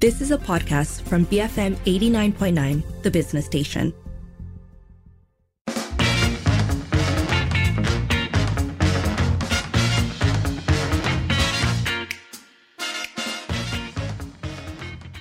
This is a podcast from BFM 89.9, the business station.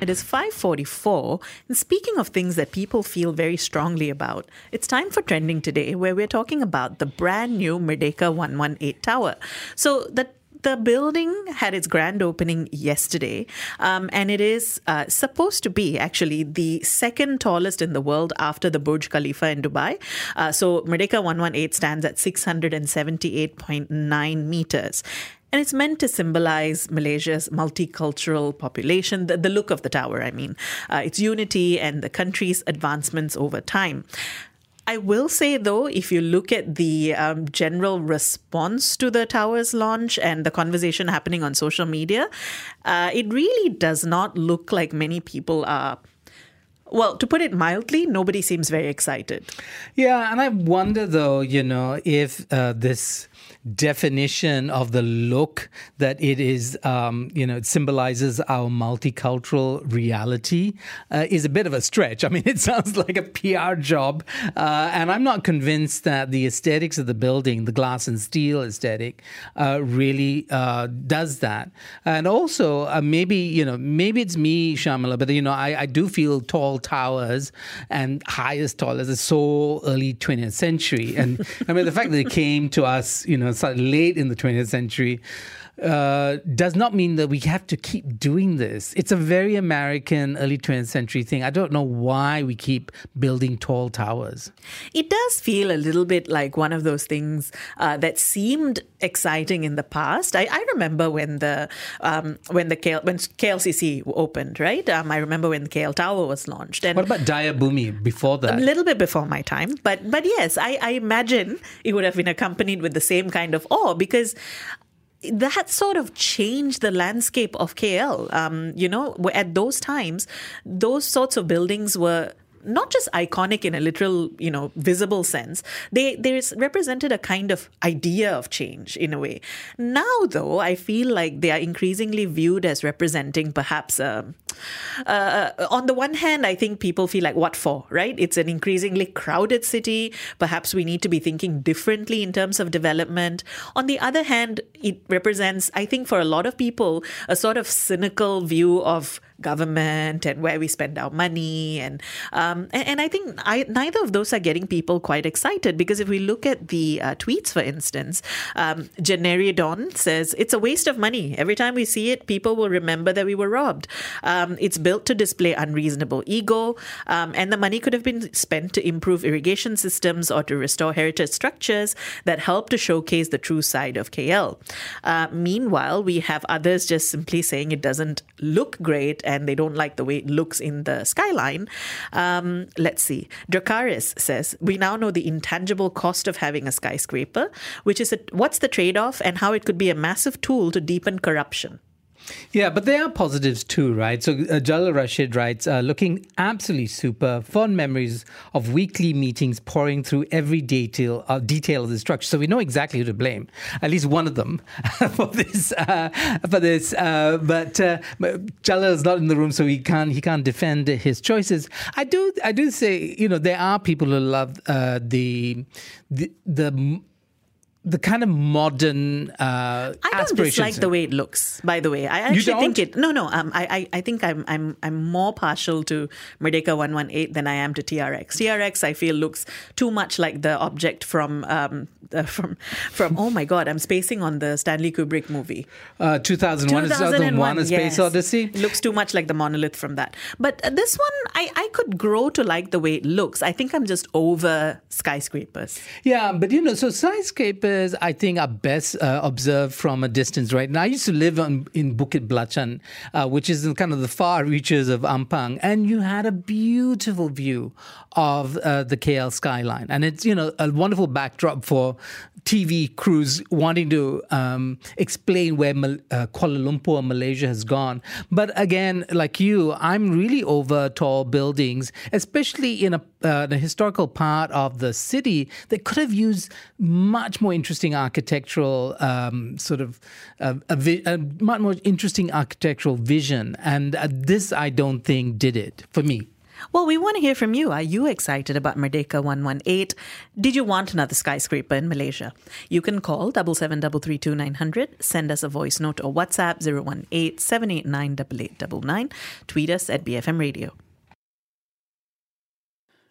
It is 5:44, and speaking of things that people feel very strongly about, it's time for trending today where we're talking about the brand new Merdeka 118 tower. So the the building had its grand opening yesterday, um, and it is uh, supposed to be actually the second tallest in the world after the Burj Khalifa in Dubai. Uh, so Merdeka 118 stands at 678.9 meters. And it's meant to symbolize Malaysia's multicultural population, the, the look of the tower, I mean, uh, its unity and the country's advancements over time. I will say, though, if you look at the um, general response to the tower's launch and the conversation happening on social media, uh, it really does not look like many people are. Well, to put it mildly, nobody seems very excited. Yeah, and I wonder, though, you know, if uh, this definition of the look that it is, um, you know, it symbolizes our multicultural reality uh, is a bit of a stretch. I mean, it sounds like a PR job. Uh, and I'm not convinced that the aesthetics of the building, the glass and steel aesthetic, uh, really uh, does that. And also, uh, maybe, you know, maybe it's me, Sharmila, but, you know, I, I do feel tall towers and highest tallest is so early 20th century. And I mean, the fact that it came to us, you know, know, late in the 20th century, uh, does not mean that we have to keep doing this. It's a very American early 20th century thing. I don't know why we keep building tall towers. It does feel a little bit like one of those things uh, that seemed exciting in the past. I, I remember when the um, when the KL, when KLCC opened, right? Um, I remember when the KL Tower was launched. And what about Daya Bumi before that? A little bit before my time, but but yes, I, I imagine it would have been accompanied with the same kind of awe because that sort of changed the landscape of KL. Um, you know, at those times, those sorts of buildings were not just iconic in a literal, you know, visible sense. They they represented a kind of idea of change in a way. Now, though, I feel like they are increasingly viewed as representing perhaps a, uh, on the one hand, I think people feel like, what for, right? It's an increasingly crowded city. Perhaps we need to be thinking differently in terms of development. On the other hand, it represents, I think, for a lot of people, a sort of cynical view of government and where we spend our money and um, and, and, I think I, neither of those are getting people quite excited because if we look at the uh, tweets for instance um, Don says it's a waste of money every time we see it people will remember that we were robbed um, it's built to display unreasonable ego um, and the money could have been spent to improve irrigation systems or to restore heritage structures that help to showcase the true side of KL uh, meanwhile we have others just simply saying it doesn't look great and they don't like the way it looks in the skyline. Um, let's see. Dracaris says, We now know the intangible cost of having a skyscraper, which is a, what's the trade off and how it could be a massive tool to deepen corruption. Yeah, but there are positives too, right? So uh, Jalal Rashid writes, uh, looking absolutely super, fond memories of weekly meetings pouring through every detail uh, detail of the structure. So we know exactly who to blame, at least one of them for this. Uh, for this, uh, but uh, Jalal is not in the room, so he can't he can't defend his choices. I do I do say you know there are people who love uh, the the the the kind of modern uh, I don't dislike the way it looks. By the way, I actually think it. No, no. Um, I, I, I think I'm, I'm, I'm more partial to Merdeka One One Eight than I am to TRX. TRX, I feel, looks too much like the object from, um, uh, from, from. Oh my God, I'm spacing on the Stanley Kubrick movie. Uh, 2001, 2001, A Space yes. Odyssey. Looks too much like the monolith from that. But uh, this one, I, I could grow to like the way it looks. I think I'm just over skyscrapers. Yeah, but you know, so skyscrapers I think, are best uh, observed from a distance, right? Now, I used to live on, in Bukit Belacan, uh, which is in kind of the far reaches of Ampang, and you had a beautiful view of uh, the KL skyline. And it's, you know, a wonderful backdrop for TV crews wanting to um, explain where Mal- uh, Kuala Lumpur, Malaysia has gone. But again, like you, I'm really over tall buildings, especially in a, uh, the historical part of the city that could have used much more interesting architectural um, sort of uh, a, vi- a much more interesting architectural vision. And uh, this, I don't think, did it for me. Well, we want to hear from you. Are you excited about Merdeka 118? Did you want another skyscraper in Malaysia? You can call 77332900, send us a voice note or WhatsApp 018 789 Tweet us at BFM Radio.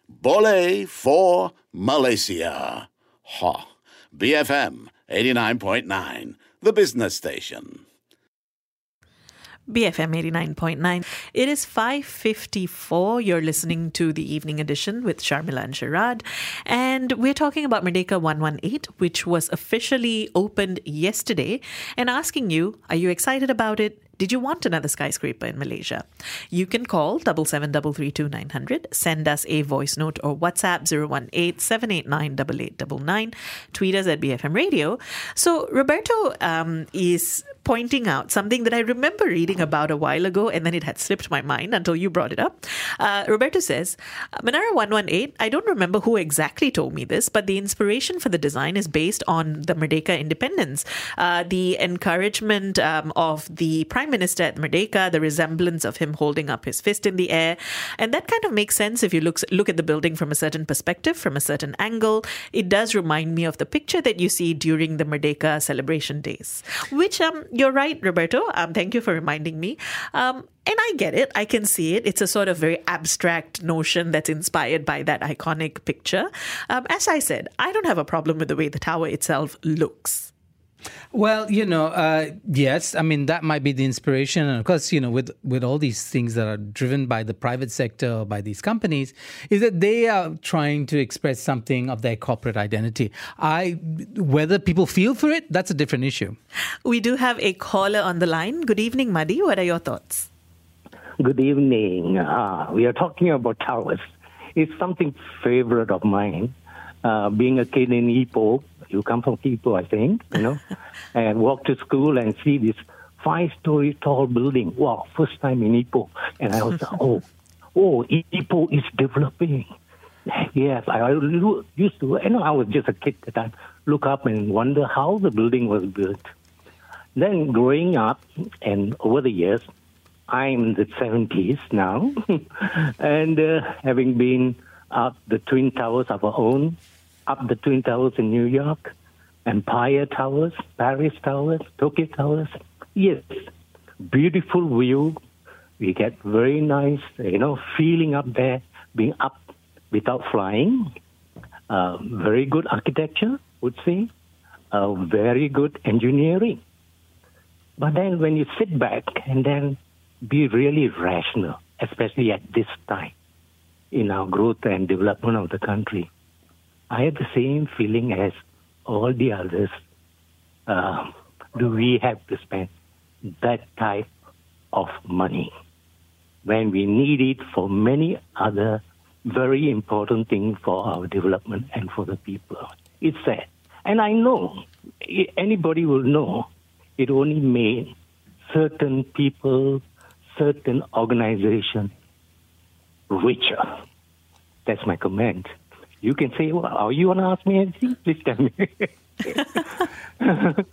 Bole for Malaysia. Ha. BFM 89.9, the business station. BFM 89.9. It is 5.54. You're listening to the evening edition with Sharmila and Sharad. And we're talking about Merdeka 118, which was officially opened yesterday, and asking you, are you excited about it? Did you want another skyscraper in Malaysia? You can call 77332900, send us a voice note or WhatsApp 018-789-8899, tweet us at BFM Radio. So Roberto um, is pointing out something that I remember reading about a while ago, and then it had slipped my mind until you brought it up. Uh, Roberto says, Menara 118, I don't remember who exactly told me this, but the inspiration for the design is based on the Merdeka independence, uh, the encouragement um, of the Prime Minister at Merdeka, the resemblance of him holding up his fist in the air. And that kind of makes sense if you look, look at the building from a certain perspective, from a certain angle. It does remind me of the picture that you see during the Merdeka celebration days, which um, you're right, Roberto. Um, thank you for reminding me. Um, and I get it. I can see it. It's a sort of very abstract notion that's inspired by that iconic picture. Um, as I said, I don't have a problem with the way the tower itself looks. Well, you know, uh, yes, I mean that might be the inspiration, and of course, you know, with with all these things that are driven by the private sector or by these companies, is that they are trying to express something of their corporate identity. I whether people feel for it, that's a different issue. We do have a caller on the line. Good evening, Muddy. What are your thoughts? Good evening. Uh, we are talking about towers. It's something favorite of mine. Uh, being a kid in Ipoh, you come from Ipoh, I think, you know, and walk to school and see this five-story tall building. Wow, first time in Ipoh, and I was like, oh, oh, Ipoh is developing. Yes, I used to, you know, I was just a kid at that time, look up and wonder how the building was built. Then growing up, and over the years, I'm in the 70s now, and uh, having been up the Twin Towers of our own, up the Twin Towers in New York, Empire Towers, Paris Towers, Tokyo Towers. Yes, beautiful view. We get very nice, you know, feeling up there, being up without flying. Uh, very good architecture, would say. Uh, very good engineering. But then when you sit back and then be really rational, especially at this time in our growth and development of the country, I have the same feeling as all the others. Uh, do we have to spend that type of money when we need it for many other very important things for our development and for the people? It's sad. And I know, anybody will know, it only made certain people, certain organizations richer. That's my comment. You can say, well, are you want to ask me anything? Please tell me.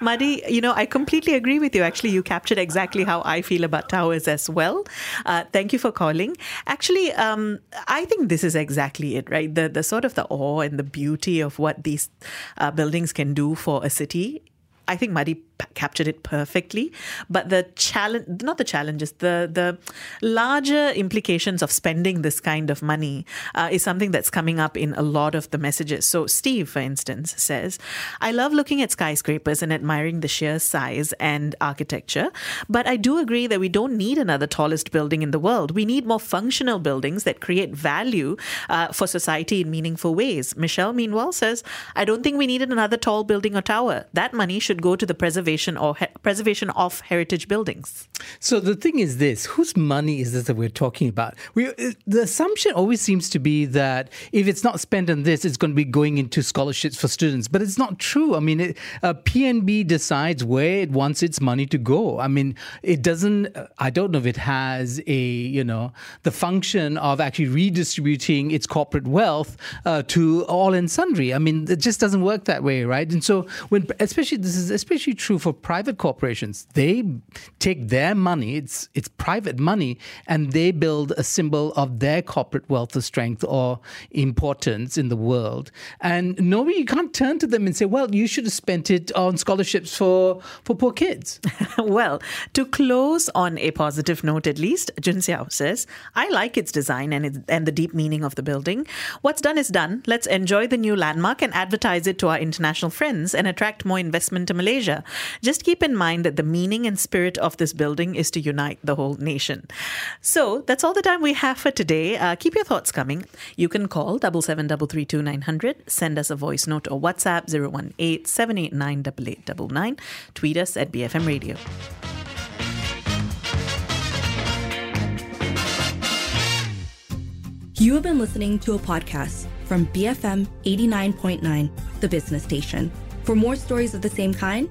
Muddy, you know, I completely agree with you. Actually, you captured exactly how I feel about towers as well. Uh, thank you for calling. Actually, um, I think this is exactly it, right? The the sort of the awe and the beauty of what these uh, buildings can do for a city I think p- captured it perfectly. But the challenge, not the challenges, the the larger implications of spending this kind of money uh, is something that's coming up in a lot of the messages. So Steve, for instance, says, "I love looking at skyscrapers and admiring the sheer size and architecture, but I do agree that we don't need another tallest building in the world. We need more functional buildings that create value uh, for society in meaningful ways." Michelle, meanwhile, says, "I don't think we needed another tall building or tower. That money should." go to the preservation preservation or he- preservation of heritage buildings. So the thing is this: whose money is this that we're talking about? We, uh, the assumption always seems to be that if it's not spent on this, it's going to be going into scholarships for students. But it's not true. I mean, it, uh, PNB decides where it wants its money to go. I mean, it doesn't. uh, I don't know if it has a you know the function of actually redistributing its corporate wealth uh, to all and sundry. I mean, it just doesn't work that way, right? And so when, especially this is especially true for private corporations, they take their money, it's it's private money, and they build a symbol of their corporate wealth or strength or importance in the world. And no, you can't turn to them and say, "Well, you should have spent it on scholarships for for poor kids." well, to close on a positive note, at least, Jun Xiao says, I like its design and, it, and the deep meaning of the building. What's done is done. Let's enjoy the new landmark and advertise it to our international friends and attract more investment to Malaysia. Just keep in mind that the meaning and spirit of this building is to unite the whole nation. So that's all the time we have for today. Uh, keep your thoughts coming. You can call double seven double three two nine hundred. Send us a voice note or WhatsApp 018 789 8899. Tweet us at BFM Radio. You have been listening to a podcast from BFM 89.9, the business station. For more stories of the same kind,